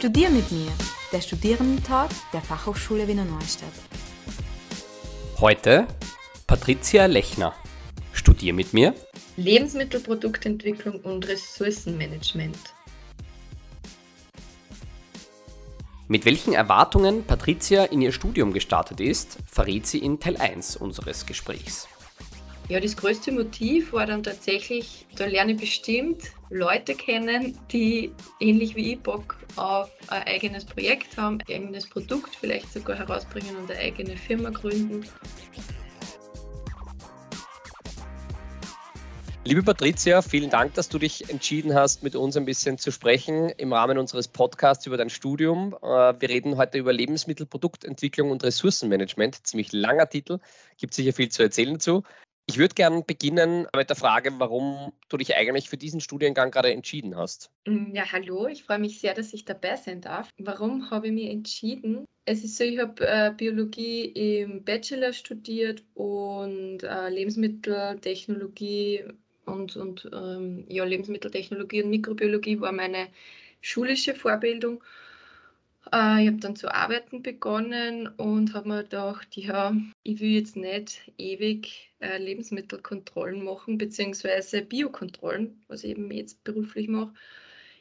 Studier mit mir, der Studierendentag der Fachhochschule Wiener Neustadt. Heute Patricia Lechner. Studier mit mir Lebensmittelproduktentwicklung und Ressourcenmanagement. Mit welchen Erwartungen Patricia in ihr Studium gestartet ist, verrät sie in Teil 1 unseres Gesprächs. Ja, das größte Motiv war dann tatsächlich, da lerne ich bestimmt Leute kennen, die ähnlich wie ich Bock auf ein eigenes Projekt haben, ein eigenes Produkt vielleicht sogar herausbringen und eine eigene Firma gründen. Liebe Patricia, vielen Dank, dass du dich entschieden hast, mit uns ein bisschen zu sprechen im Rahmen unseres Podcasts über dein Studium. Äh, wir reden heute über Lebensmittelproduktentwicklung und Ressourcenmanagement. Ziemlich langer Titel, gibt sicher viel zu erzählen dazu. Ich würde gerne beginnen mit der Frage, warum du dich eigentlich für diesen Studiengang gerade entschieden hast. Mm, ja, hallo, ich freue mich sehr, dass ich dabei sein darf. Warum habe ich mich entschieden? Es ist so, ich habe äh, Biologie im Bachelor studiert und äh, Lebensmitteltechnologie und, und ähm, ja, Lebensmitteltechnologie und Mikrobiologie war meine schulische Vorbildung. Äh, ich habe dann zu arbeiten begonnen und habe mir gedacht, ja, ich will jetzt nicht ewig äh, Lebensmittelkontrollen machen, beziehungsweise Biokontrollen, was ich eben jetzt beruflich mache.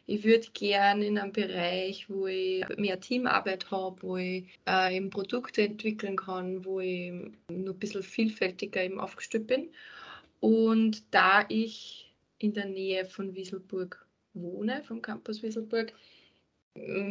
Ich würde gerne in einem Bereich, wo ich mehr Teamarbeit habe, wo ich äh, eben Produkte entwickeln kann, wo ich nur ein bisschen vielfältiger eben aufgestellt bin. Und da ich in der Nähe von Wieselburg wohne, vom Campus Wieselburg,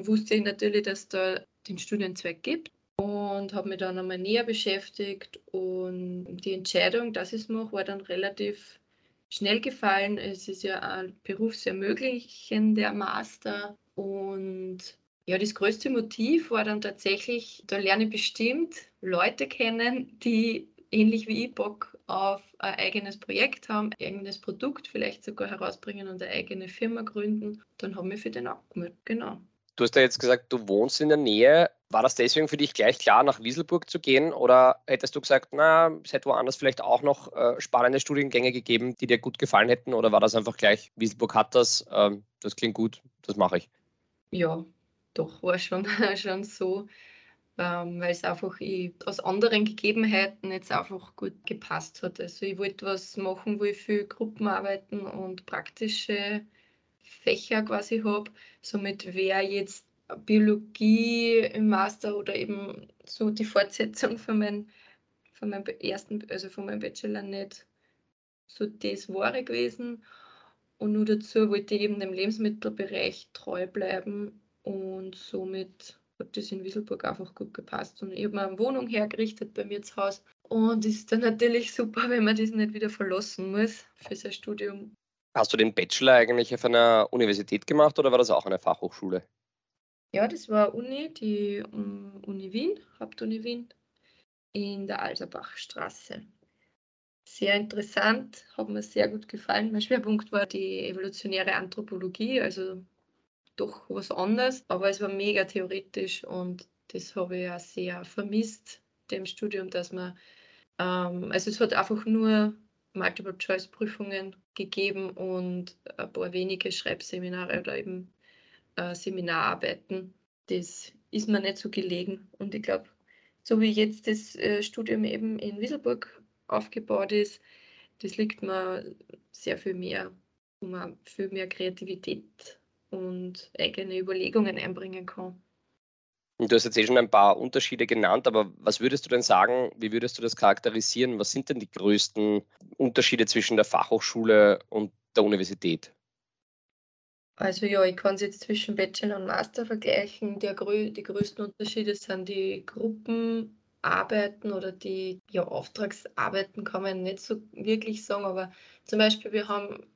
wusste ich natürlich, dass da den Studienzweig gibt und habe mich dann einmal näher beschäftigt und die Entscheidung, dass ich es mache, war dann relativ schnell gefallen. Es ist ja ein berufsermöglichender Master und ja, das größte Motiv war dann tatsächlich, da lerne ich bestimmt Leute kennen, die ähnlich wie ich Bock auf ein eigenes Projekt haben, ein eigenes Produkt vielleicht sogar herausbringen und eine eigene Firma gründen, dann haben wir für den abgemeldet. Genau. Du hast ja jetzt gesagt, du wohnst in der Nähe. War das deswegen für dich gleich klar, nach Wieselburg zu gehen? Oder hättest du gesagt, na, es hätte woanders vielleicht auch noch äh, spannende Studiengänge gegeben, die dir gut gefallen hätten? Oder war das einfach gleich, Wieselburg hat das, ähm, das klingt gut, das mache ich? Ja, doch, war schon, schon so ähm, weil es einfach ich, aus anderen Gegebenheiten jetzt einfach gut gepasst hat. Also ich wollte was machen, wo ich viel Gruppenarbeiten und praktische Fächer quasi habe. Somit wäre jetzt Biologie im Master oder eben so die Fortsetzung von meinem, von meinem ersten, also von meinem Bachelor nicht so das Wahre gewesen. Und nur dazu wollte ich eben dem Lebensmittelbereich treu bleiben und somit hat das in Wieselburg einfach gut gepasst. Und ich habe mir eine Wohnung hergerichtet bei mir zu Hause. Und ist dann natürlich super, wenn man das nicht wieder verlassen muss für sein Studium. Hast du den Bachelor eigentlich auf einer Universität gemacht oder war das auch eine Fachhochschule? Ja, das war Uni, die um, Uni Wien, Hauptuni Wien, in der Alserbachstraße. Sehr interessant, hat mir sehr gut gefallen. Mein Schwerpunkt war die evolutionäre Anthropologie, also doch was anderes, aber es war mega theoretisch und das habe ich ja sehr vermisst, dem Studium, dass man, ähm, also es hat einfach nur Multiple-Choice-Prüfungen gegeben und ein paar wenige Schreibseminare oder eben äh, Seminararbeiten. Das ist mir nicht so gelegen und ich glaube, so wie jetzt das äh, Studium eben in Wieselburg aufgebaut ist, das liegt mir sehr viel mehr, wo man viel mehr Kreativität und eigene Überlegungen einbringen kann. Du hast jetzt eh schon ein paar Unterschiede genannt, aber was würdest du denn sagen, wie würdest du das charakterisieren? Was sind denn die größten Unterschiede zwischen der Fachhochschule und der Universität? Also ja, ich kann es jetzt zwischen Bachelor und Master vergleichen. Der, die größten Unterschiede sind die Gruppenarbeiten oder die ja, Auftragsarbeiten, kann man nicht so wirklich sagen, aber zum Beispiel wir haben,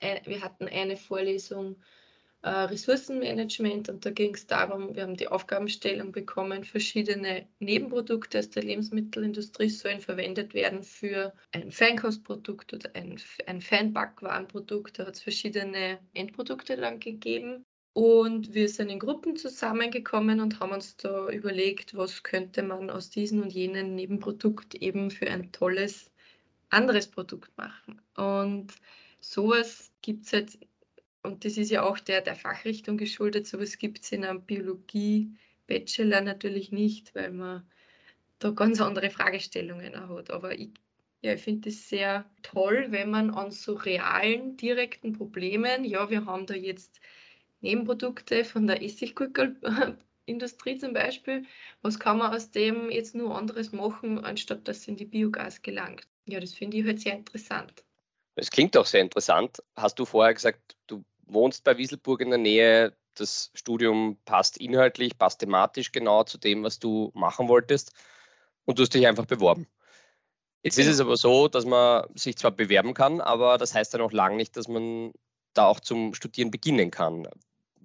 wir hatten eine Vorlesung äh, Ressourcenmanagement und da ging es darum, wir haben die Aufgabenstellung bekommen, verschiedene Nebenprodukte aus der Lebensmittelindustrie sollen verwendet werden für ein Feinkostprodukt oder ein, ein Feinbackwarenprodukt. Da hat es verschiedene Endprodukte dann gegeben. Und wir sind in Gruppen zusammengekommen und haben uns da überlegt, was könnte man aus diesem und jenem Nebenprodukt eben für ein tolles anderes Produkt machen. Und sowas gibt es jetzt Und das ist ja auch der, der Fachrichtung geschuldet. So Sowas gibt es in einem Biologie-Bachelor natürlich nicht, weil man da ganz andere Fragestellungen hat. Aber ich, ja, ich finde es sehr toll, wenn man an so realen, direkten Problemen, ja, wir haben da jetzt Nebenprodukte von der Essiggurkelindustrie zum Beispiel, was kann man aus dem jetzt nur anderes machen, anstatt dass es in die Biogas gelangt? Ja, das finde ich halt sehr interessant. Es klingt auch sehr interessant. Hast du vorher gesagt, du wohnst bei Wieselburg in der Nähe, das Studium passt inhaltlich, passt thematisch genau zu dem, was du machen wolltest und du hast dich einfach beworben. Jetzt ist es aber so, dass man sich zwar bewerben kann, aber das heißt ja noch lange nicht, dass man da auch zum Studieren beginnen kann.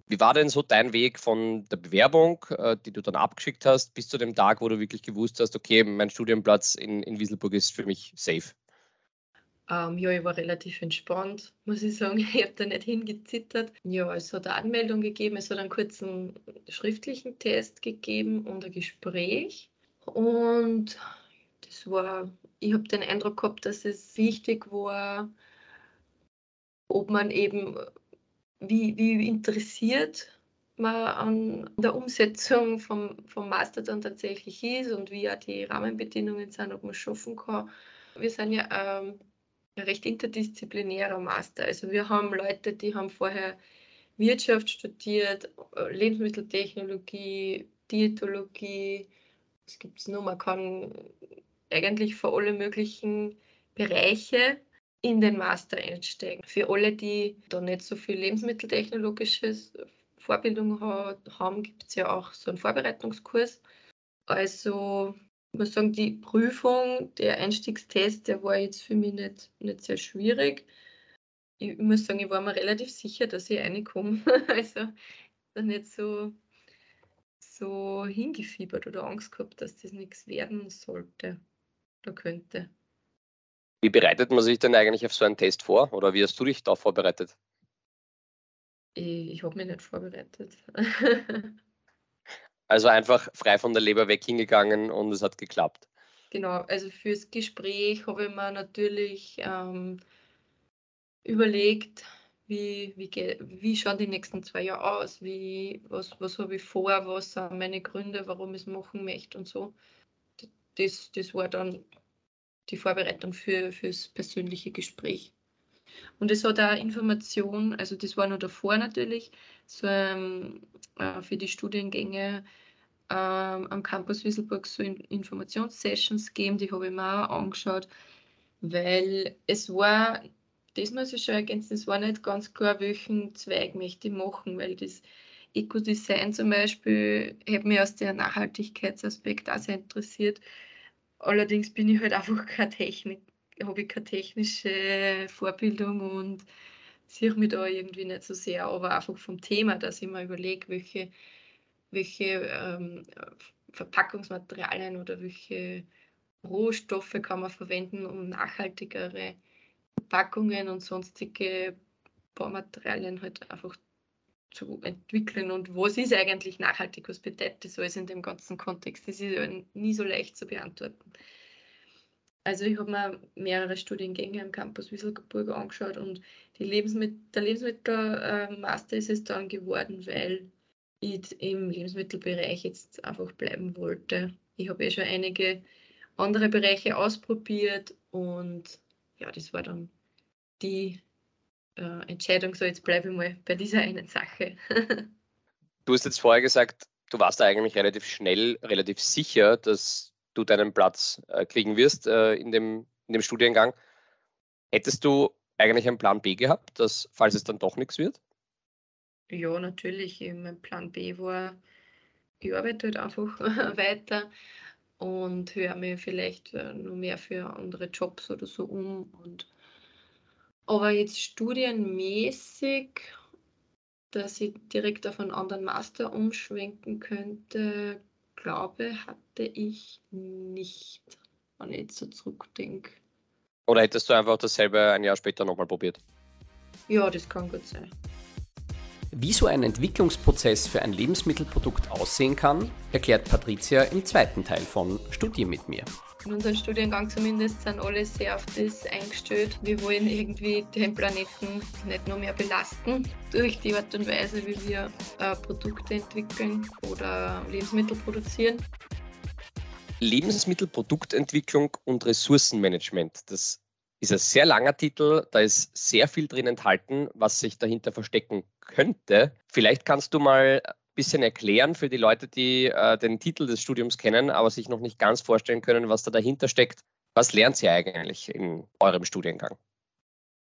Wie war denn so dein Weg von der Bewerbung, äh, die du dann abgeschickt hast, bis zu dem Tag, wo du wirklich gewusst hast, okay, mein Studienplatz in, in Wieselburg ist für mich safe? Ähm, ja, ich war relativ entspannt, muss ich sagen. Ich habe da nicht hingezittert. Ja, es hat eine Anmeldung gegeben, es hat einen kurzen schriftlichen Test gegeben und ein Gespräch. Und das war, ich habe den Eindruck gehabt, dass es wichtig war, ob man eben, wie, wie interessiert man an der Umsetzung vom, vom Master dann tatsächlich ist und wie ja die Rahmenbedingungen sind, ob man es schaffen kann. Wir sind ja ähm, recht interdisziplinärer Master. Also wir haben Leute, die haben vorher Wirtschaft studiert, äh, Lebensmitteltechnologie, Diätologie, es gibt nur, man kann eigentlich für alle möglichen Bereiche in den Master einsteigen. Für alle, die da nicht so viel lebensmitteltechnologische Vorbildung haben, gibt es ja auch so einen Vorbereitungskurs. Also muss sagen, die Prüfung, der Einstiegstest, der war jetzt für mich nicht, nicht sehr schwierig. Ich muss sagen, ich war mir relativ sicher, dass ich reinkomme. also nicht so, so hingefiebert oder Angst gehabt, dass das nichts werden sollte oder könnte. Wie bereitet man sich denn eigentlich auf so einen Test vor oder wie hast du dich da vorbereitet? Ich, ich habe mich nicht vorbereitet. also einfach frei von der Leber weg hingegangen und es hat geklappt. Genau, also fürs Gespräch habe ich mir natürlich ähm, überlegt, wie, wie, wie schauen die nächsten zwei Jahre aus, wie, was, was habe ich vor, was sind meine Gründe, warum ich es machen möchte und so. Das, das war dann die Vorbereitung für, fürs persönliche Gespräch. Und es hat auch Information, also das war noch davor natürlich, so ähm, äh, für die Studiengänge ähm, am Campus Wieselburg so in Informationssessions gegeben, die habe ich mir auch angeschaut, weil es war, das muss ich schon ergänzen, es war nicht ganz klar, welchen Zweig möchte ich machen, weil das Eco-Design zum Beispiel hat mich aus der Nachhaltigkeitsaspekt auch sehr interessiert. Allerdings bin ich halt einfach keine Technik, habe ich keine technische Vorbildung und sehe mich da irgendwie nicht so sehr, aber einfach vom Thema, dass ich mir überlege, welche, welche ähm, Verpackungsmaterialien oder welche Rohstoffe kann man verwenden, um nachhaltigere Verpackungen und sonstige Baumaterialien halt einfach zu entwickeln und was ist eigentlich nachhaltig, was bedeutet das alles in dem ganzen Kontext? Das ist ja nie so leicht zu beantworten. Also ich habe mir mehrere Studiengänge am Campus Wieselburg angeschaut und Lebensmittel, der Lebensmittelmaster ist es dann geworden, weil ich im Lebensmittelbereich jetzt einfach bleiben wollte. Ich habe eh schon einige andere Bereiche ausprobiert und ja, das war dann die äh, Entscheidung, so jetzt bleibe ich mal bei dieser einen Sache. du hast jetzt vorher gesagt, du warst eigentlich relativ schnell, relativ sicher, dass du deinen Platz äh, kriegen wirst äh, in, dem, in dem Studiengang. Hättest du eigentlich einen Plan B gehabt, dass, falls es dann doch nichts wird? Ja, natürlich. Mein Plan B war, ich arbeite halt einfach weiter und höre mir vielleicht äh, nur mehr für andere Jobs oder so um und aber jetzt studienmäßig, dass ich direkt auf einen anderen Master umschwenken könnte, glaube, hatte ich nicht, wenn ich jetzt so zurückdenke. Oder hättest du einfach dasselbe ein Jahr später nochmal probiert? Ja, das kann gut sein. Wie so ein Entwicklungsprozess für ein Lebensmittelprodukt aussehen kann, erklärt Patricia im zweiten Teil von Studier mit mir. In unserem Studiengang zumindest sind alle sehr auf das eingestellt. Wir wollen irgendwie den Planeten nicht nur mehr belasten durch die Art und Weise, wie wir äh, Produkte entwickeln oder Lebensmittel produzieren. Lebensmittelproduktentwicklung und Ressourcenmanagement. Das ist ein sehr langer Titel, da ist sehr viel drin enthalten, was sich dahinter verstecken könnte. Vielleicht kannst du mal bisschen erklären für die Leute, die äh, den Titel des Studiums kennen, aber sich noch nicht ganz vorstellen können, was da dahinter steckt. Was lernt ihr eigentlich in eurem Studiengang?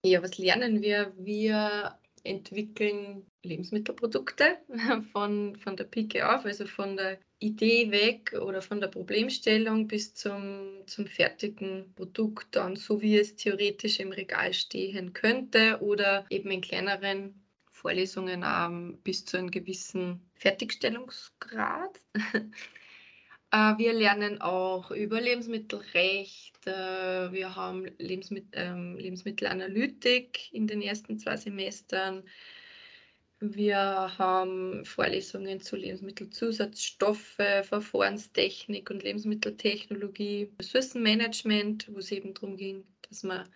Ja, was lernen wir? Wir entwickeln Lebensmittelprodukte von, von der Pike auf, also von der Idee weg oder von der Problemstellung bis zum, zum fertigen Produkt dann, so wie es theoretisch im Regal stehen könnte oder eben in kleineren Vorlesungen ähm, bis zu einem gewissen Fertigstellungsgrad. Äh, wir lernen auch über Lebensmittelrecht, äh, wir haben Lebensmittel, ähm, Lebensmittelanalytik in den ersten zwei Semestern. Wir haben Vorlesungen zu Lebensmittelzusatzstoffe, Verfahrenstechnik und Lebensmitteltechnologie, Ressourcenmanagement, wo es eben darum ging, dass man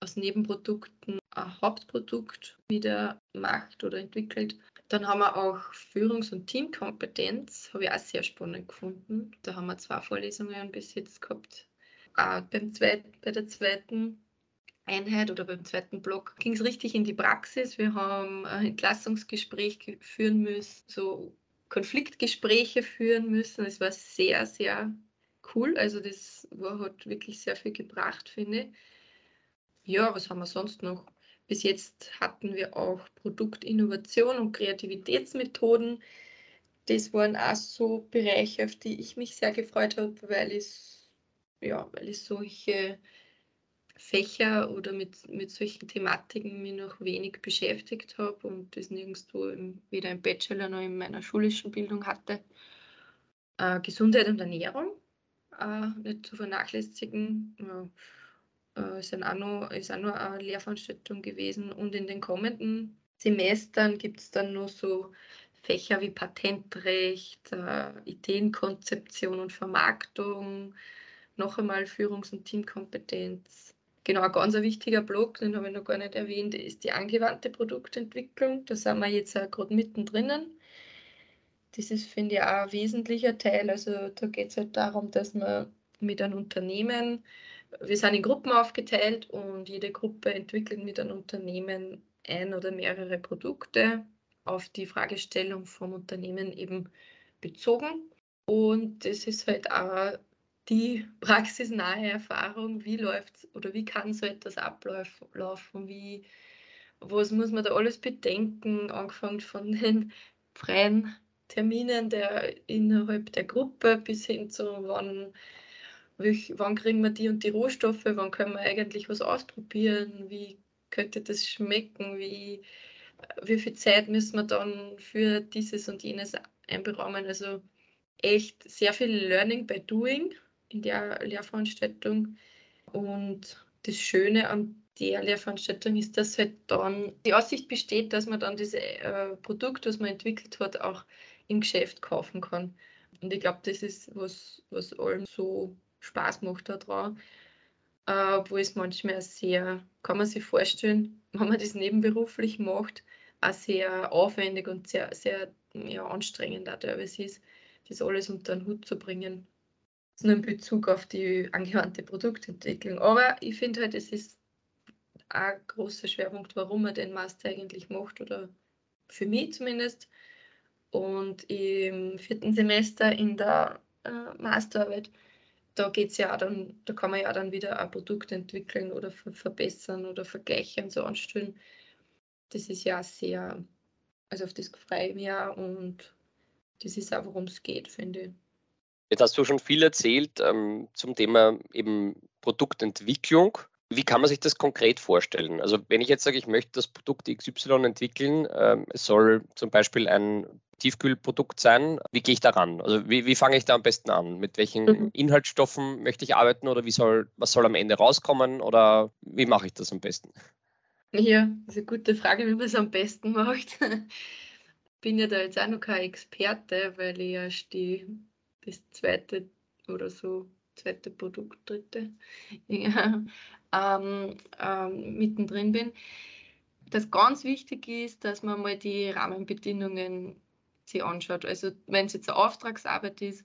aus Nebenprodukten ein Hauptprodukt wieder macht oder entwickelt. Dann haben wir auch Führungs- und Teamkompetenz, habe ich auch sehr spannend gefunden. Da haben wir zwei Vorlesungen bis jetzt gehabt. Auch beim zweiten, bei der zweiten Einheit oder beim zweiten Block ging es richtig in die Praxis. Wir haben ein Entlassungsgespräch führen müssen, so Konfliktgespräche führen müssen. Es war sehr, sehr cool. Also das war, hat wirklich sehr viel gebracht, finde ich. Ja, was haben wir sonst noch? Bis jetzt hatten wir auch Produktinnovation und Kreativitätsmethoden. Das waren auch so Bereiche, auf die ich mich sehr gefreut habe, weil ich, ja, weil ich solche Fächer oder mit, mit solchen Thematiken mich noch wenig beschäftigt habe und das nirgendwo im, weder im Bachelor noch in meiner schulischen Bildung hatte. Äh, Gesundheit und Ernährung, äh, nicht zu vernachlässigen. Ja äh, ist, auch noch, ist auch noch eine Lehrveranstaltung gewesen. Und in den kommenden Semestern gibt es dann noch so Fächer wie Patentrecht, äh, Ideenkonzeption und Vermarktung, noch einmal Führungs- und Teamkompetenz. Genau, ein ganz wichtiger Block, den habe ich noch gar nicht erwähnt, ist die angewandte Produktentwicklung. Da sind wir jetzt gerade mittendrin. Das ist, finde ich, auch ein wesentlicher Teil. Also da geht es halt darum, dass man mit einem Unternehmen wir sind in Gruppen aufgeteilt und jede Gruppe entwickelt mit einem Unternehmen ein oder mehrere Produkte auf die Fragestellung vom Unternehmen eben bezogen. Und das ist halt auch die praxisnahe Erfahrung, wie läuft oder wie kann so etwas ablaufen, wie, was muss man da alles bedenken, angefangen von den freien Terminen der, innerhalb der Gruppe bis hin zu wann Welch, wann kriegen wir die und die Rohstoffe, wann können wir eigentlich was ausprobieren, wie könnte das schmecken, wie, wie viel Zeit müssen wir dann für dieses und jenes einberaumen. Also echt sehr viel Learning by Doing in der Lehrveranstaltung. Und das Schöne an der Lehrveranstaltung ist, dass halt dann die Aussicht besteht, dass man dann das äh, Produkt, das man entwickelt hat, auch im Geschäft kaufen kann. Und ich glaube, das ist was, was allen so Spaß macht daran. Äh, obwohl es manchmal sehr, kann man sich vorstellen, wenn man das nebenberuflich macht, auch sehr aufwendig und sehr, sehr ja, anstrengend auch teilweise ist, das alles unter den Hut zu bringen. Das ist nur in Bezug auf die angewandte Produktentwicklung. Aber ich finde halt, es ist ein großer Schwerpunkt, warum man den Master eigentlich macht, oder für mich zumindest. Und im vierten Semester in der äh, Masterarbeit da geht es ja auch dann, da kann man ja dann wieder ein Produkt entwickeln oder ver verbessern oder vergleichen, so anstellen. Das ist ja sehr, also auf das freue ich mich auch und das ist auch, worum es geht, finde ich. Jetzt hast du schon viel erzählt ähm, zum Thema eben Produktentwicklung. Wie kann man sich das konkret vorstellen? Also wenn ich jetzt sage, ich möchte das Produkt XY entwickeln, ähm, es soll zum Beispiel ein Tiefkühlprodukt sein. Wie gehe ich daran? Also wie, wie fange ich da am besten an? Mit welchen mhm. Inhaltsstoffen möchte ich arbeiten oder wie soll, was soll am Ende rauskommen oder wie mache ich das am besten? Ja, das ist eine gute Frage, wie man es am besten macht. bin ja da jetzt auch noch kein Experte, weil ich erst die, das zweite oder so zweite Produkt, dritte, ähm, ähm, mittendrin bin. Das ganz wichtig ist, dass man mal die Rahmenbedingungen sich anschaut. Also wenn es jetzt eine Auftragsarbeit ist,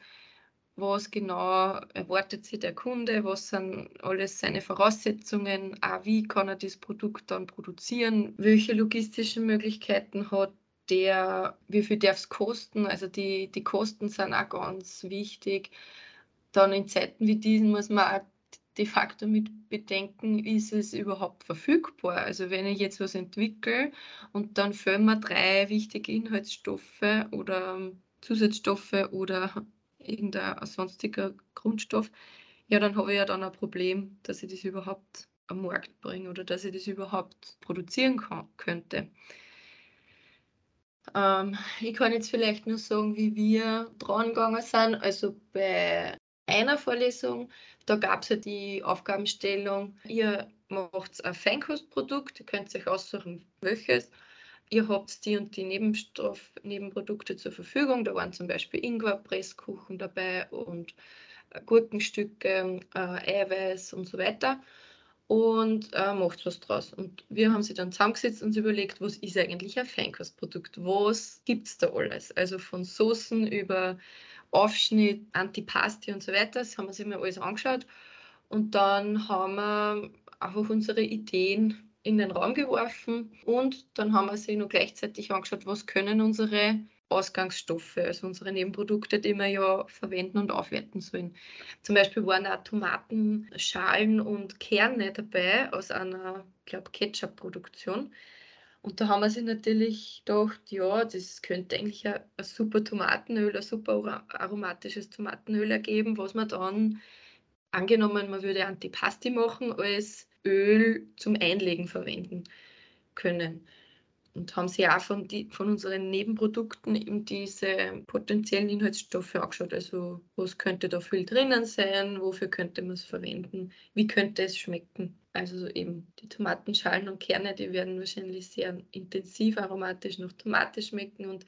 was genau erwartet sich der Kunde, was sind alles seine Voraussetzungen, auch wie kann er das Produkt dann produzieren, welche logistischen Möglichkeiten hat der, wie viel darf es kosten, also die, die Kosten sind auch ganz wichtig. Dann in Zeiten wie diesen muss man auch de facto mit bedenken, ist es überhaupt verfügbar? Also wenn ich jetzt was entwickle und dann fehlen mir drei wichtige Inhaltsstoffe oder Zusatzstoffe oder irgendein sonstiger Grundstoff, ja, dann habe ich ja dann ein Problem, dass ich das überhaupt am Markt bringe oder dass ich das überhaupt produzieren könnte. Ähm, ich kann jetzt vielleicht nur sagen, wie wir dran gegangen sind. Also bei einer Vorlesung, da gab es ja die Aufgabenstellung, ihr macht ein Feinkostprodukt, ihr könnt euch aussuchen, welches. Ihr habt die und die Nebenstoff, Nebenprodukte zur Verfügung. Da waren zum Beispiel Ingwer-Presskuchen dabei und äh, Gurkenstücke, äh, Eiweiß und so weiter und äh, macht was draus. Und wir haben sie dann zusammengesetzt und überlegt, was ist eigentlich ein Feinkostprodukt? Was gibt es da alles? Also von Soßen über Aufschnitt, Antipasti und so weiter. Das haben wir sich mal alles angeschaut. Und dann haben wir einfach unsere Ideen in den Raum geworfen und dann haben wir sie noch gleichzeitig angeschaut, was können unsere Ausgangsstoffe, also unsere Nebenprodukte, die wir ja verwenden und aufwerten sollen. Zum Beispiel waren auch Tomatenschalen und Kerne dabei aus einer, ich glaube, Ketchup-Produktion. Und da haben wir sich natürlich gedacht, ja, das könnte eigentlich ein, ein super Tomatenöl, ein super aromatisches Tomatenöl ergeben, was man dann, angenommen, man würde Antipasti machen, als Öl zum Einlegen verwenden können und haben sich auch von, die, von unseren Nebenprodukten eben diese potenziellen Inhaltsstoffe angeschaut. Also was könnte da viel drinnen sein, wofür könnte man es verwenden, wie könnte es schmecken. Also eben die Tomatenschalen und Kerne, die werden wahrscheinlich sehr intensiv aromatisch nach Tomate schmecken und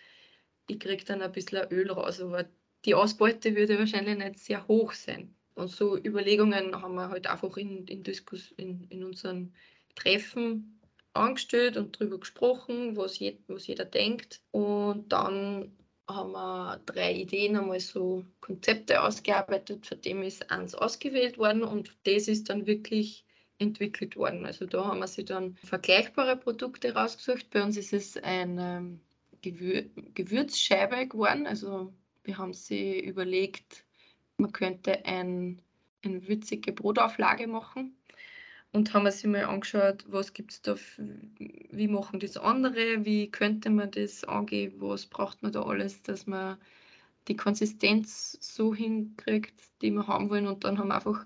ich kriege dann ein bisschen Öl raus, aber die Ausbeute würde wahrscheinlich nicht sehr hoch sein. Und so Überlegungen haben wir halt einfach in, in, Diskus, in, in unseren Treffen angestellt und darüber gesprochen, was, je, was jeder denkt. Und dann haben wir drei Ideen, einmal so Konzepte ausgearbeitet, von dem ist eins ausgewählt worden und das ist dann wirklich entwickelt worden. Also da haben wir sich dann vergleichbare Produkte rausgesucht. Bei uns ist es eine Gewür Gewürzscheibe geworden. Also wir haben sie überlegt, man könnte ein, eine würzige Brotauflage machen und haben sich mal angeschaut, was gibt es da, wie machen das andere, wie könnte man das angehen, was braucht man da alles, dass man die Konsistenz so hinkriegt, die wir haben wollen. Und dann haben wir einfach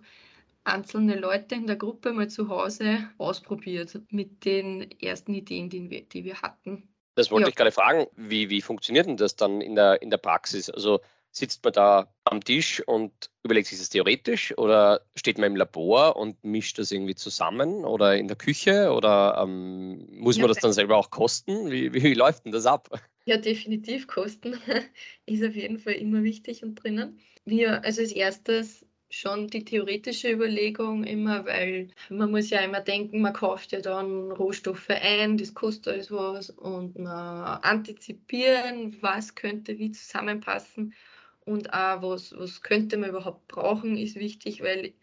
einzelne Leute in der Gruppe mal zu Hause ausprobiert mit den ersten Ideen, die wir, die wir hatten. Das wollte ja. ich gerade fragen, wie, wie funktioniert denn das dann in der, in der Praxis? Also Sitzt man da am Tisch und überlegt sich das theoretisch oder steht man im Labor und mischt das irgendwie zusammen oder in der Küche oder ähm, muss man das dann selber auch kosten? Wie, wie, wie läuft denn das ab? Ja, definitiv kosten ist auf jeden Fall immer wichtig und drinnen. Wir, also als erstes schon die theoretische Überlegung immer, weil man muss ja immer denken, man kauft ja dann Rohstoffe ein, das kostet alles was und man antizipieren, was könnte wie zusammenpassen und auch, was, was könnte man überhaupt brauchen, ist wichtig, weil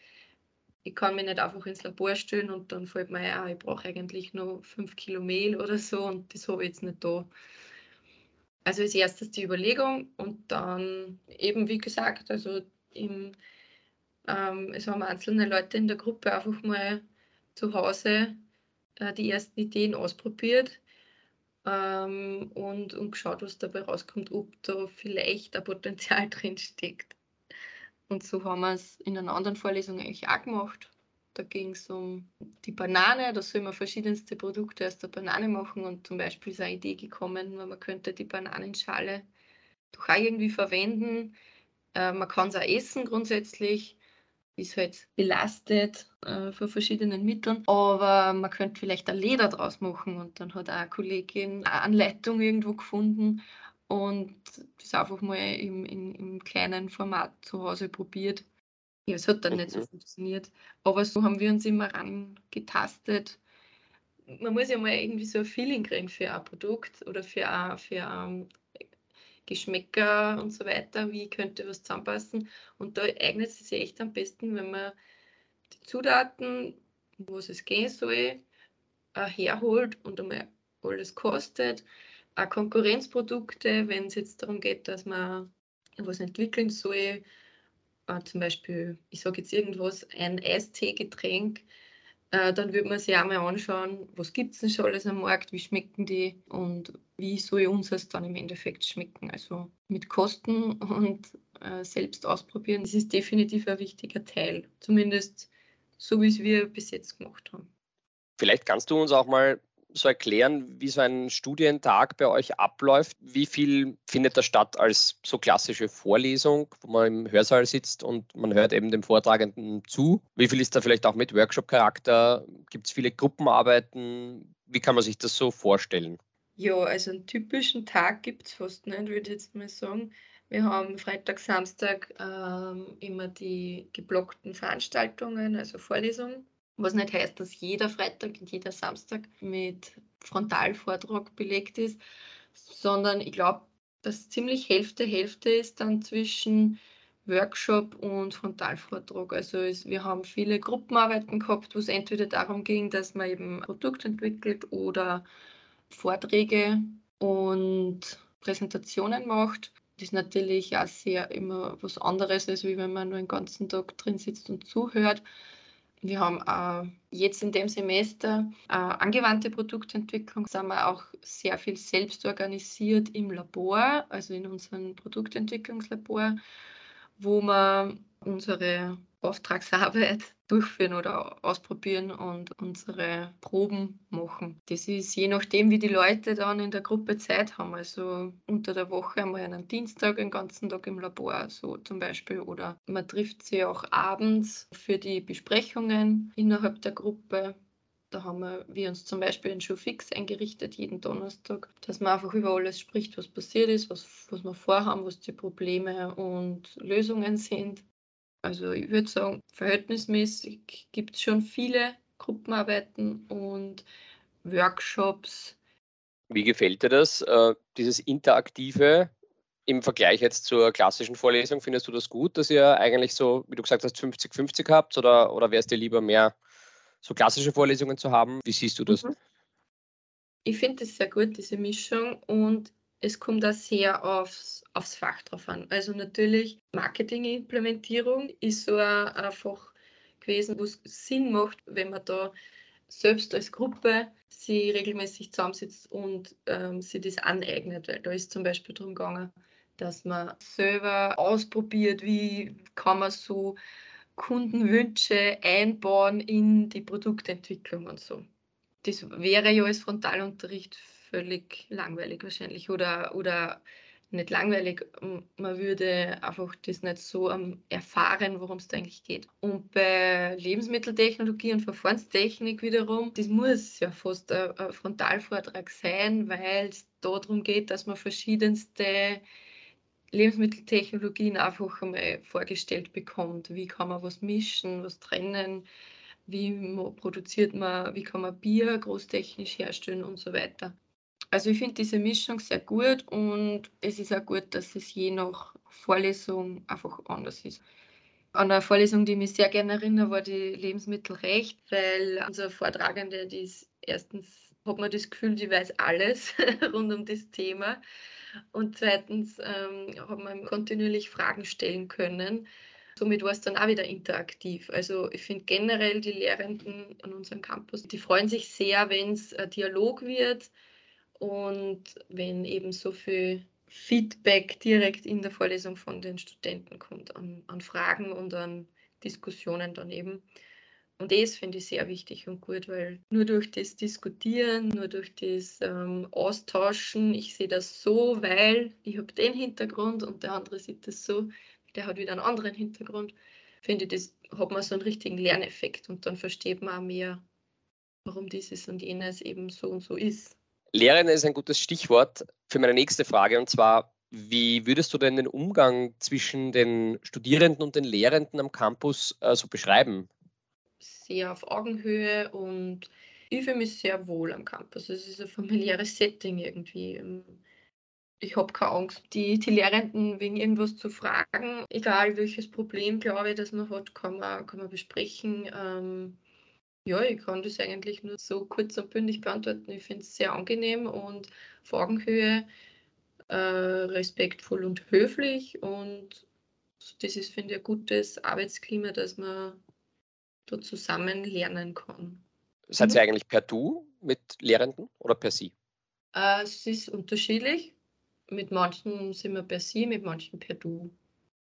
ich kann mich nicht einfach ins Labor stellen und dann fällt mir ein, ah, ich brauche eigentlich nur 5 Kilo Mehl oder so und das habe ich jetzt nicht da. Also als erstes die Überlegung und dann eben, wie gesagt, also im, ähm, es haben einzelne Leute in der Gruppe einfach mal zu Hause äh, die ersten Ideen ausprobiert ähm, und, und geschaut, was dabei rauskommt, ob da vielleicht ein Potenzial drin steckt. Und so haben wir es in einer anderen Vorlesung eigentlich auch gemacht. Da ging es um die Banane, da soll man verschiedenste Produkte aus der Banane machen und zum Beispiel ist eine Idee gekommen, man könnte die Bananenschale doch auch irgendwie verwenden. Äh, man kann es auch essen grundsätzlich ist halt belastet äh, von verschiedenen Mitteln. Aber man könnte vielleicht ein Leder draus machen und dann hat auch eine Kollegin eine Anleitung irgendwo gefunden und das einfach mal im, im, im kleinen Format zu Hause probiert. Ja, es hat dann nicht so mhm. funktioniert. Aber so haben wir uns immer rangetastet. Man muss ja mal irgendwie so ein Feeling kriegen für ein Produkt oder für, ein, für ein Geschmäcker und so weiter. Wie könnte was zusammenpassen? Und da eignet es sich echt am besten, wenn man die Zutaten, wo es gehen soll, herholt und einmal alles kostet. Auch Konkurrenzprodukte, wenn es jetzt darum geht, dass man was entwickeln soll, äh, zum Beispiel, ich sage jetzt irgendwas, ein Eistee-Getränk, äh, dann würde man sich auch mal anschauen, was gibt es denn schon alles am Markt, wie schmecken die und wie soll uns das dann im Endeffekt schmecken. Also mit Kosten und äh, selbst ausprobieren, das ist definitiv ein wichtiger Teil, zumindest so wie es wir bis jetzt gemacht haben. Vielleicht kannst du uns auch mal so erklären, wie so ein Studientag bei euch abläuft? Wie viel findet da statt als so klassische Vorlesung, wo man im Hörsaal sitzt und man hört eben dem Vortragenden zu? Wie viel ist da vielleicht auch mit Workshop-Charakter? Gibt es viele Gruppenarbeiten? Wie kann man sich das so vorstellen? Ja, also einen typischen Tag gibt es fast nicht, würde ich jetzt mal sagen. Wir haben Freitag, Samstag ähm, immer die geblockten Veranstaltungen, also Vorlesungen was nicht heißt, dass jeder Freitag und jeder Samstag mit Frontalvortrag belegt ist, sondern ich glaube, dass ziemlich Hälfte Hälfte ist dann zwischen Workshop und Frontalvortrag. Also es, wir haben viele Gruppenarbeiten gehabt, wo es entweder darum ging, dass man eben Produkt entwickelt oder Vorträge und Präsentationen macht. Das ist natürlich auch sehr immer was anderes, als wenn man nur den ganzen Tag drin sitzt und zuhört. Wir haben äh, jetzt in dem Semester äh, angewandte Produktentwicklung, sind wir auch sehr viel selbst organisiert im Labor, also in unserem Produktentwicklungslabor, wo wir unsere Auftragsarbeit durchführen oder ausprobieren und unsere Proben machen. Das ist je nachdem, wie die Leute dann in der Gruppe Zeit haben. Also unter der Woche einmal einen Dienstag den ganzen Tag im Labor, so zum Beispiel. Oder man trifft sie auch abends für die Besprechungen innerhalb der Gruppe. Da haben wir, wir uns zum Beispiel einen Show fix eingerichtet, jeden Donnerstag, dass man einfach über alles spricht, was passiert ist, was, was wir vorhaben, was die Probleme und Lösungen sind. Also ich würde sagen, verhältnismäßig gibt es schon viele Gruppenarbeiten und Workshops. Wie gefällt dir das, äh, dieses Interaktive im Vergleich jetzt zur klassischen Vorlesung? Findest du das gut, dass ihr eigentlich so, wie du gesagt hast, 50-50 habt oder, oder wäre es dir lieber mehr so klassische Vorlesungen zu haben? Wie siehst du das? Mhm. Ich finde es sehr gut, diese Mischung und es kommt da sehr aufs, aufs Fach drauf an. Also natürlich Marketingimplementierung ist so einfach gewesen, wo es Sinn macht, wenn man da selbst als Gruppe sie regelmäßig zusammensitzt und ähm, sie das aneignet. Weil da ist zum Beispiel darum gegangen, dass man selber ausprobiert, wie kann man so Kundenwünsche einbauen in die Produktentwicklung und so. Das wäre ja als Frontalunterricht völlig langweilig wahrscheinlich oder, oder nicht langweilig. Man würde einfach das nicht so erfahren, worum es da eigentlich geht. Und bei Lebensmitteltechnologie und Verfahrenstechnik wiederum, das muss ja fast ein Frontalvortrag sein, weil es darum geht, dass man verschiedenste Lebensmitteltechnologien einfach einmal vorgestellt bekommt. Wie kann man was mischen, was trennen, wie produziert man, wie kann man Bier großtechnisch herstellen und so weiter. Also ich finde diese Mischung sehr gut und es ist auch gut, dass es je nach Vorlesung einfach anders ist. An einer Vorlesung, die mich sehr gerne erinnere, war die Lebensmittelrecht, weil unser Vortragende, die ist erstens, hat man das Gefühl, die weiß alles rund um das Thema. Und zweitens ähm, hat man kontinuierlich Fragen stellen können. Somit war es dann auch wieder interaktiv. Also ich finde generell die Lehrenden an unserem Campus, die freuen sich sehr, wenn es Dialog wird und wenn eben so viel Feedback direkt in der Vorlesung von den Studenten kommt, an, an Fragen und an Diskussionen dann eben. Und das finde ich sehr wichtig und gut, weil nur durch das Diskutieren, nur durch das ähm, Austauschen, ich sehe das so, weil ich habe den Hintergrund und der andere sieht das so, der hat wieder einen anderen Hintergrund, finde ich, das hat man so einen richtigen Lerneffekt und dann versteht man auch mehr, warum dieses und jenes eben so und so ist. Lehren ist ein gutes Stichwort für meine nächste Frage und zwar, Wie würdest du denn den Umgang zwischen den Studierenden und den Lehrenden am Campus äh, so beschreiben? Sehr auf Augenhöhe und ich fühle mich sehr wohl am Campus. Es ist ein familiäres Setting irgendwie. Ich habe keine Angst, die, die Lehrenden wegen irgendwas zu fragen. Egal welches Problem, glaube ich, das man hat, kann man, kann man besprechen. Ähm, ja, ich kann das eigentlich nur so kurz und bündig beantworten. Ich finde es sehr angenehm und auf Augenhöhe, äh, respektvoll und höflich. Und das ist, finde ich, ein gutes Arbeitsklima, dass man da zusammen lernen kann. Seid ihr mhm. eigentlich per Du mit Lehrenden oder per Sie? Äh, es ist unterschiedlich. Mit manchen sind wir per Sie, mit manchen per Du.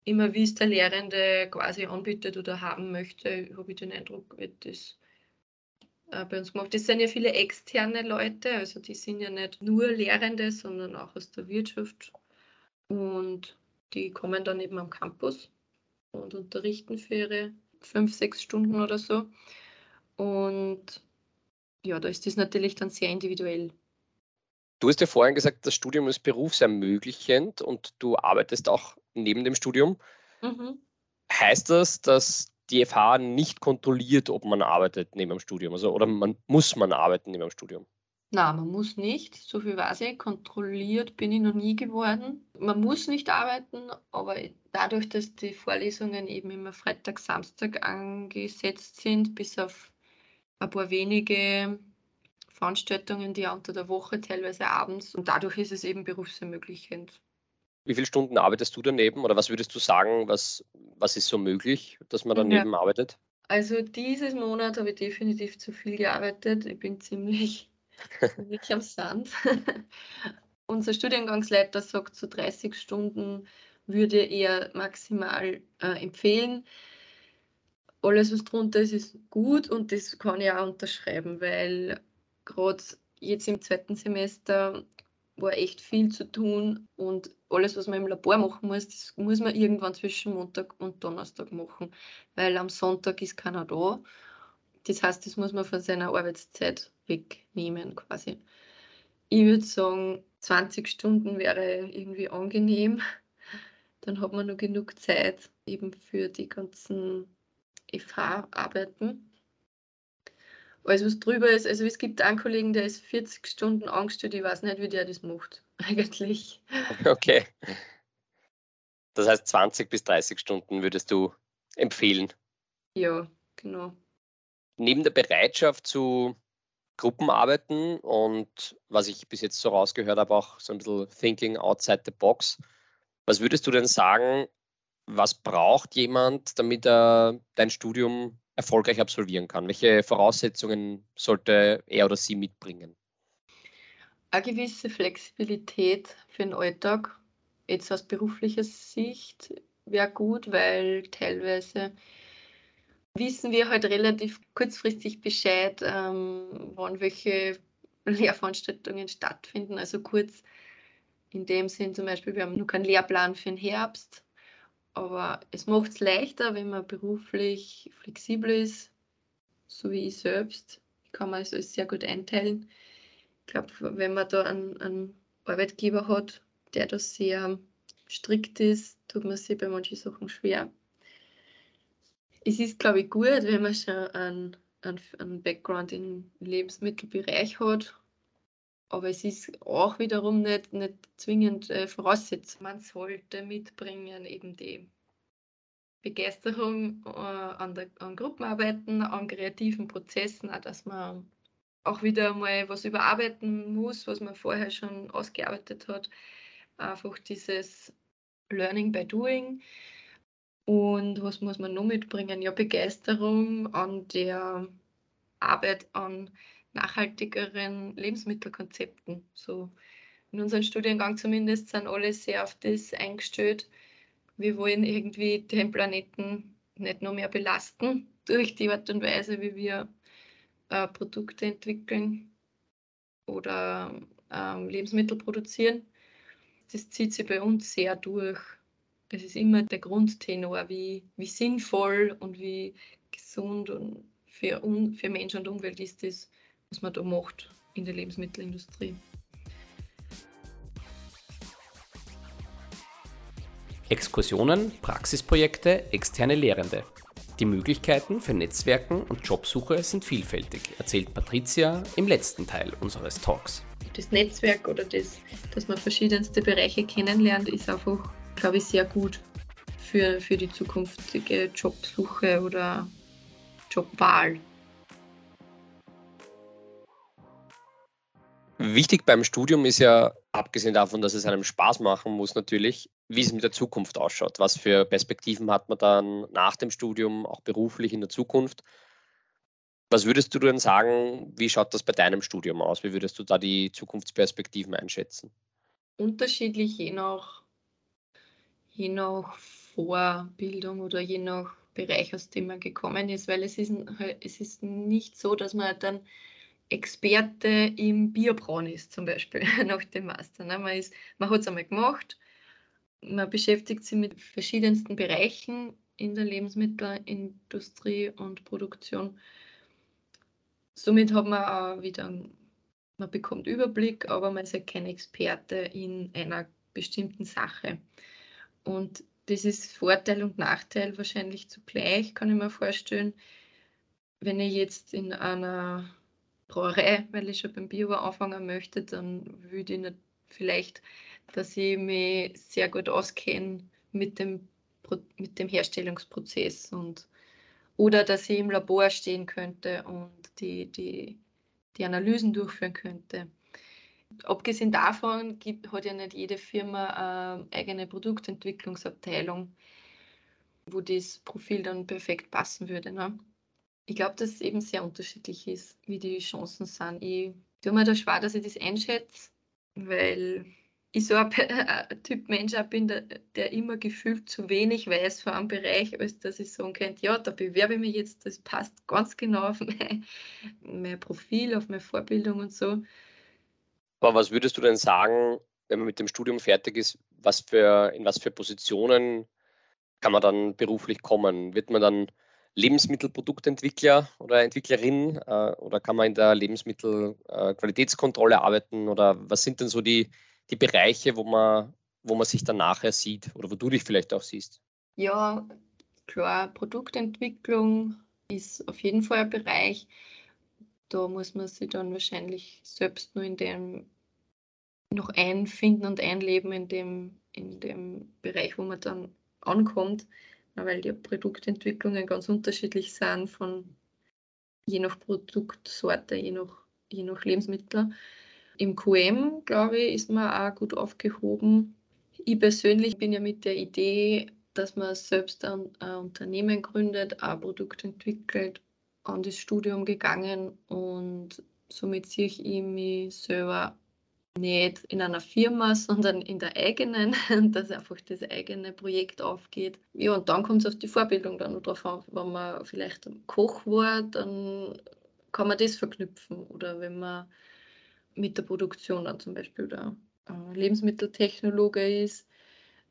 Immer wie es der Lehrende quasi anbietet oder haben möchte, habe ich den Eindruck, wird das bei uns gemacht. Das sind ja viele externe Leute, also die sind ja nicht nur Lehrende, sondern auch aus der Wirtschaft. Und die kommen dann eben am Campus und unterrichten für ihre fünf, sechs Stunden oder so. Und ja, da ist das natürlich dann sehr individuell. Du hast ja vorhin gesagt, das Studium ist berufsermöglichend und du arbeitest auch neben dem Studium. Mhm. Heißt das, dass die FH nicht kontrolliert, ob man arbeitet neben dem Studium? Also, oder man, muss man arbeiten neben dem Studium? Nein, man muss nicht. So viel weiß ich. Kontrolliert bin ich noch nie geworden. Man muss nicht arbeiten, aber dadurch, dass die Vorlesungen eben immer Freitag, Samstag angesetzt sind, bis auf ein paar wenige Veranstaltungen, die unter der Woche, teilweise abends. Und dadurch ist es eben berufsermöglichend. Wie viele Stunden arbeitest du daneben oder was würdest du sagen, was, was ist so möglich, dass man daneben ja. arbeitet? Also dieses Monat habe ich definitiv zu viel gearbeitet. Ich bin ziemlich, ziemlich am Sand. Unser Studiengangsleiter sagt, zu so 30 Stunden würde er maximal äh, empfehlen alles, was drunter ist, ist gut und das kann ich auch unterschreiben, weil gerade jetzt im zweiten Semester war echt viel zu tun und alles, was man im Labor machen muss, das muss man irgendwann zwischen Montag und Donnerstag machen, weil am Sonntag ist keiner da. Das heißt, das muss man von seiner Arbeitszeit wegnehmen quasi. Ich würde sagen, 20 Stunden wäre irgendwie angenehm. Dann hat man noch genug Zeit eben für die ganzen FH arbeiten. Alles, was drüber ist, also es gibt einen Kollegen, der ist 40 Stunden angestellt, ich weiß nicht, wie der das macht, eigentlich. Okay. Das heißt, 20 bis 30 Stunden würdest du empfehlen? Ja, genau. Neben der Bereitschaft zu Gruppenarbeiten und was ich bis jetzt so rausgehört habe, auch so ein bisschen Thinking outside the box, was würdest du denn sagen, was braucht jemand, damit er dein Studium erfolgreich absolvieren kann? Welche Voraussetzungen sollte er oder sie mitbringen? Eine gewisse Flexibilität für den Alltag, jetzt aus beruflicher Sicht, wäre gut, weil teilweise wissen wir halt relativ kurzfristig Bescheid, ähm, wann welche Lehrveranstaltungen stattfinden. Also kurz in dem Sinn zum Beispiel, wir haben nur keinen Lehrplan für den Herbst aber es macht es leichter, wenn man beruflich flexibel ist, so wie ich selbst. Ich kann mir also sehr gut einteilen. Ich glaube, wenn man da einen, einen Arbeitgeber hat, der da sehr strikt ist, tut man sich bei manchen Sachen schwer. Es ist, glaube ich, gut, wenn man schon einen, einen Background im Lebensmittelbereich hat aber es ist auch wiederum nicht, nicht zwingend äh, Voraussetzung. Man sollte mitbringen eben die Begeisterung äh, an, der, an Gruppenarbeiten, an kreativen Prozessen, auch dass man auch wieder mal was überarbeiten muss, was man vorher schon ausgearbeitet hat. Einfach dieses Learning by Doing. Und was muss man noch mitbringen? Ja, Begeisterung an der Arbeit an nachhaltigeren Lebensmittelkonzepten. So in unserem Studiengang zumindest sind alle sehr auf das eingestellt. Wir wollen irgendwie den Planeten nicht noch mehr belasten durch die Art und Weise, wie wir äh, Produkte entwickeln oder äh, Lebensmittel produzieren. Das zieht sich bei uns sehr durch. Es ist immer der Grundtenor, wie, wie sinnvoll und wie gesund und für, für Mensch und Umwelt ist das, was man da macht in der Lebensmittelindustrie. Exkursionen, Praxisprojekte, externe Lehrende. Die Möglichkeiten für Netzwerken und Jobsuche sind vielfältig, erzählt Patricia im letzten Teil unseres Talks. Das Netzwerk oder das, dass man verschiedenste Bereiche kennenlernt, ist einfach, glaube ich, sehr gut für, für die zukünftige Jobsuche oder Jobwahl. Wichtig beim Studium ist ja, abgesehen davon, dass es einem Spaß machen muss, natürlich, wie es mit der Zukunft ausschaut. Was für Perspektiven hat man dann nach dem Studium, auch beruflich in der Zukunft? Was würdest du denn sagen, wie schaut das bei deinem Studium aus? Wie würdest du da die Zukunftsperspektiven einschätzen? Unterschiedlich, je nach, je nach Vorbildung oder je nach Bereich, aus dem man gekommen ist, weil es ist, es ist nicht so, dass man dann Experte im Bierbrauen ist, zum Beispiel nach dem Master. Ne? Man, man hat es einmal gemacht, man beschäftigt sich mit verschiedensten Bereichen in der Lebensmittelindustrie und Produktion. Somit hat man auch wieder, man bekommt Überblick, aber man ist ja kein Experte in einer bestimmten Sache. Und das ist Vorteil und Nachteil wahrscheinlich zugleich, kann ich mir vorstellen. Wenn ich jetzt in einer Brauerei, weil ich schon beim Bio anfangen möchte, dann würde ich nicht vielleicht, dass ich mich sehr gut auskenne mit dem, mit dem Herstellungsprozess und oder dass ich im Labor stehen könnte und die, die, die Analysen durchführen könnte. Abgesehen davon gibt, hat ja nicht jede Firma eine eigene Produktentwicklungsabteilung, wo das Profil dann perfekt passen würde. Ne? Ich glaube, dass es eben sehr unterschiedlich ist, wie die Chancen sind. Ich tue mir da schwer, dass ich das einschätze, weil ich so ein, Typ Mensch bin, der, der, immer gefühlt zu wenig weiß von einem Bereich, als dass ich sagen könnte, ja, da bewerbe ich mich jetzt, das passt ganz genau auf mein, mein Profil, auf meine Vorbildung und so. Aber was würdest du denn sagen, wenn man mit dem Studium fertig ist, was für, in was für Positionen kann man dann beruflich kommen? Wird man dann Lebensmittelproduktentwickler oder Entwicklerin äh, oder kann man in der Lebensmittelqualitätskontrolle äh, arbeiten oder was sind denn so die, die Bereiche, wo man, wo man sich dann nachher sieht oder wo du dich vielleicht auch siehst? Ja, klar, Produktentwicklung ist auf jeden Fall ein Bereich. Da muss man sich dann wahrscheinlich selbst nur in dem noch einfinden und einleben in dem, in dem Bereich, wo man dann ankommt weil die Produktentwicklungen ganz unterschiedlich sind von je nach Produktsorte, je nach, je nach Lebensmittel. Im QM, glaube ich, ist man auch gut aufgehoben. Ich persönlich bin ja mit der Idee, dass man selbst ein, ein Unternehmen gründet, ein Produkt entwickelt, an das Studium gegangen und somit sehe ich mich selber nicht in einer Firma, sondern in der eigenen, dass einfach das eigene Projekt aufgeht. Ja, und dann kommt es auf die Vorbildung dann drauf an. Wenn man vielleicht Koch war, dann kann man das verknüpfen. Oder wenn man mit der Produktion dann zum Beispiel der Lebensmitteltechnologe ist,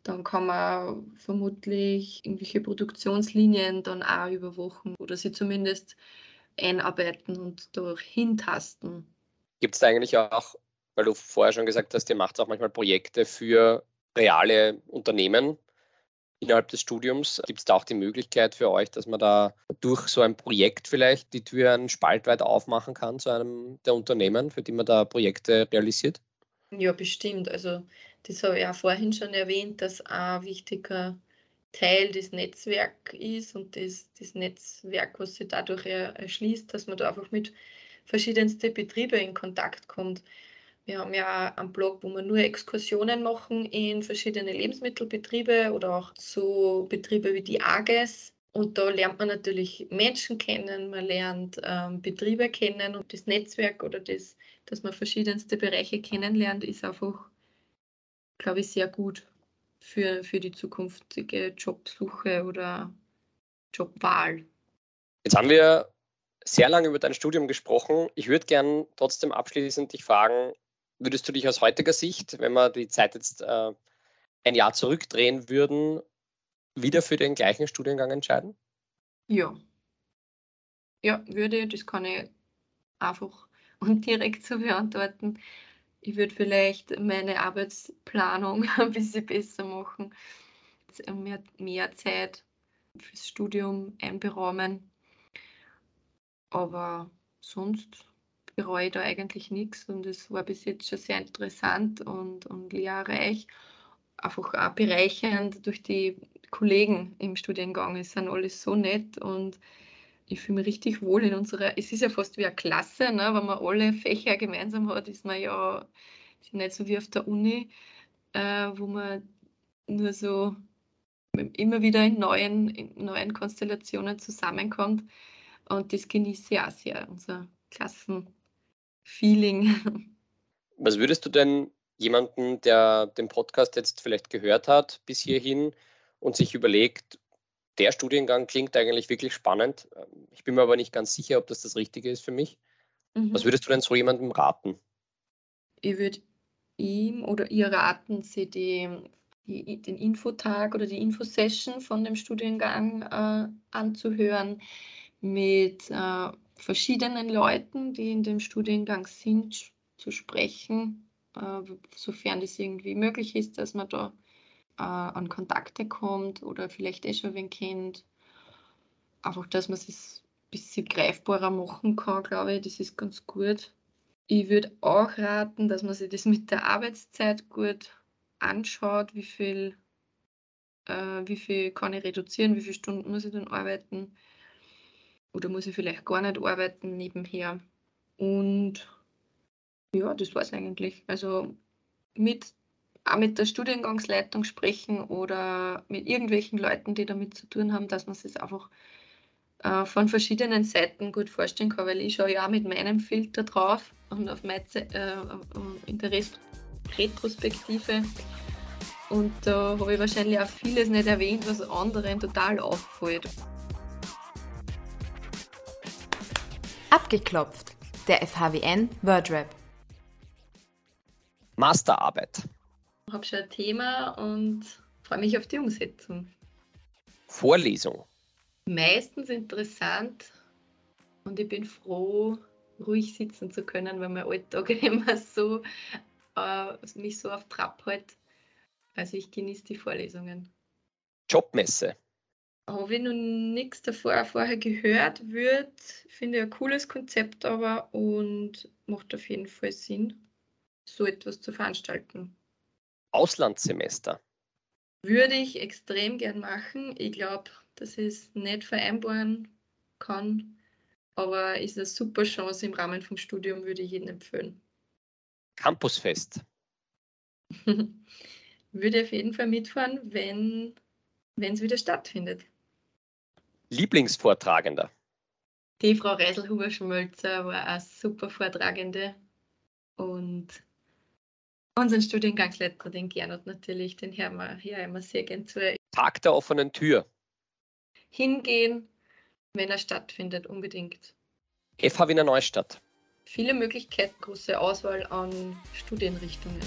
dann kann man vermutlich irgendwelche Produktionslinien dann auch überwachen oder sie zumindest einarbeiten und dorthin tasten. Gibt es eigentlich auch weil du vorher schon gesagt hast, ihr macht auch manchmal Projekte für reale Unternehmen innerhalb des Studiums. Gibt es da auch die Möglichkeit für euch, dass man da durch so ein Projekt vielleicht die Tür einen Spalt weit aufmachen kann zu einem der Unternehmen, für die man da Projekte realisiert? Ja, bestimmt. Also das habe ich auch vorhin schon erwähnt, dass ein wichtiger Teil des Netzwerks ist und das, das Netzwerk, was sich dadurch erschließt, dass man da einfach mit verschiedensten Betrieben in Kontakt kommt. Wir haben ja einen Blog, wo wir nur Exkursionen machen in verschiedene Lebensmittelbetriebe oder auch so Betriebe wie die AGES. Und da lernt man natürlich Menschen kennen, man lernt ähm, Betriebe kennen und das Netzwerk oder das, dass man verschiedenste Bereiche kennenlernt, ist einfach, glaube ich, sehr gut für, für die zukünftige Jobsuche oder Jobwahl. Jetzt haben wir sehr lange über dein Studium gesprochen. Ich würde gern trotzdem abschließend dich fragen, würdest du dich aus heutiger Sicht, wenn wir die Zeit jetzt äh, ein Jahr zurückdrehen würden, wieder für den gleichen Studiengang entscheiden? Ja. Ja, würde, das kann ich einfach und direkt so beantworten. Ich würde vielleicht meine Arbeitsplanung ein bisschen besser machen. mehr, mehr Zeit fürs Studium einberahmen. Aber sonst bereue da eigentlich nichts und es war bis jetzt schon sehr interessant und, und lehrreich. Einfach auch bereichernd durch die Kollegen im Studiengang. Es sind alles so nett und ich fühle mich richtig wohl in unserer, es ist ja fast wie eine Klasse, ne? wenn man alle Fächer gemeinsam hat, ist man ja ist nicht so wie auf der Uni, äh, wo man nur so immer wieder in neuen, in neuen Konstellationen zusammenkommt. Und das genieße ich auch sehr, unser Klassenfeeling. Was würdest du denn jemanden, der den Podcast jetzt vielleicht gehört hat bis hierhin und sich überlegt, der Studiengang klingt eigentlich wirklich spannend. Ich bin mir aber nicht ganz sicher, ob das das Richtige ist für mich. Mhm. Was würdest du denn so jemandem raten? Ich würde ihm oder ihr raten, sie die, die, den Infotag oder die Infosession von dem Studiengang äh, anzuhören mit äh, verschiedenen Leuten, die in dem Studiengang sind, zu sprechen, äh, sofern das irgendwie möglich ist, dass man da äh, an Kontakte kommt oder vielleicht eh schon wen kennt. Einfach, dass man es ein bisschen greifbarer machen kann, glaube ich, das ist ganz gut. Ich würde auch raten, dass man sich das mit der Arbeitszeit gut anschaut, wie viel, äh, wie viel kann ich reduzieren, wie viele Stunden muss ich dann arbeiten oder muss ich vielleicht gar nicht arbeiten nebenher. Und ja, das war es eigentlich. Also mit auch mit der Studiengangsleitung sprechen oder mit irgendwelchen Leuten, die damit zu tun haben, dass man es einfach äh, von verschiedenen Seiten gut vorstellen kann, weil ich schaue ja auch mit meinem Filter drauf und auf meine, äh, in Retrospektive. Und da habe ich wahrscheinlich auch vieles nicht erwähnt, was anderen total auffällt. Abgeklopft, der FHWN WordRap. Masterarbeit. Ich habe schon ein Thema und freue mich auf die Umsetzung. Vorlesung. Meistens interessant und ich bin froh, ruhig sitzen zu können, weil mein Alltag immer so äh, mich so auf Trab hält. Also ich genieße die Vorlesungen. Jobmesse. Habe ich noch nichts davor vorher gehört, wird, finde ich ein cooles Konzept aber und macht auf jeden Fall Sinn, so etwas zu veranstalten. Auslandssemester? Würde ich extrem gern machen. Ich glaube, dass ich es nicht vereinbaren kann, aber ist eine super Chance im Rahmen vom Studium, würde ich jedem empfehlen. Campusfest. würde auf jeden Fall mitfahren, wenn es wieder stattfindet. Lieblingsvortragender? Die Frau Reiselhuber-Schmölzer war eine super Vortragende und Unseren Studiengangsleiter, den Gernot natürlich, den hören wir hier immer sehr gern zu. Tag der offenen Tür. Hingehen, wenn er stattfindet, unbedingt. FH Wiener Neustadt. Viele Möglichkeiten, große Auswahl an Studienrichtungen.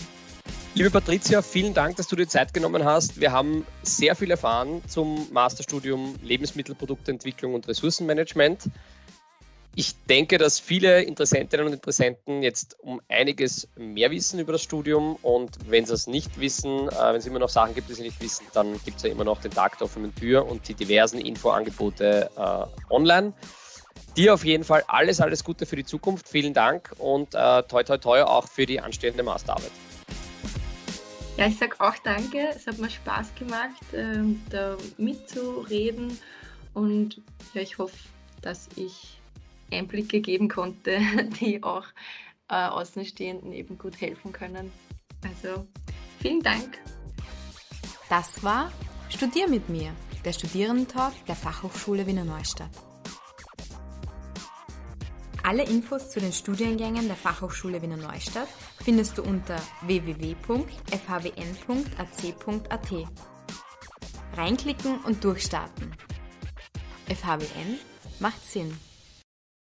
Liebe Patricia, vielen Dank, dass du dir Zeit genommen hast. Wir haben sehr viel erfahren zum Masterstudium Lebensmittelproduktentwicklung und Ressourcenmanagement. Ich denke, dass viele Interessentinnen und Interessenten jetzt um einiges mehr wissen über das Studium und wenn sie es nicht wissen, äh, wenn es immer noch Sachen gibt, die sie nicht wissen, dann gibt es ja immer noch den Tag der offenen Tür und die diversen Infoangebote äh, online. Dir auf jeden Fall alles, alles Gute für die Zukunft. Vielen Dank und äh, toi, toi, toi auch für die anstehende Masterarbeit. Ja, ich sage auch danke. Es hat mir Spaß gemacht, äh, da mitzureden und ja, ich hoffe, dass ich Einblicke geben konnte, die auch äh, Außenstehenden eben gut helfen können. Also vielen Dank. Das war Studier mit mir, der Studierendentalk der Fachhochschule Wiener Neustadt. Alle Infos zu den Studiengängen der Fachhochschule Wiener Neustadt findest du unter www.fhwn.ac.at. Reinklicken und durchstarten. FHWN macht Sinn.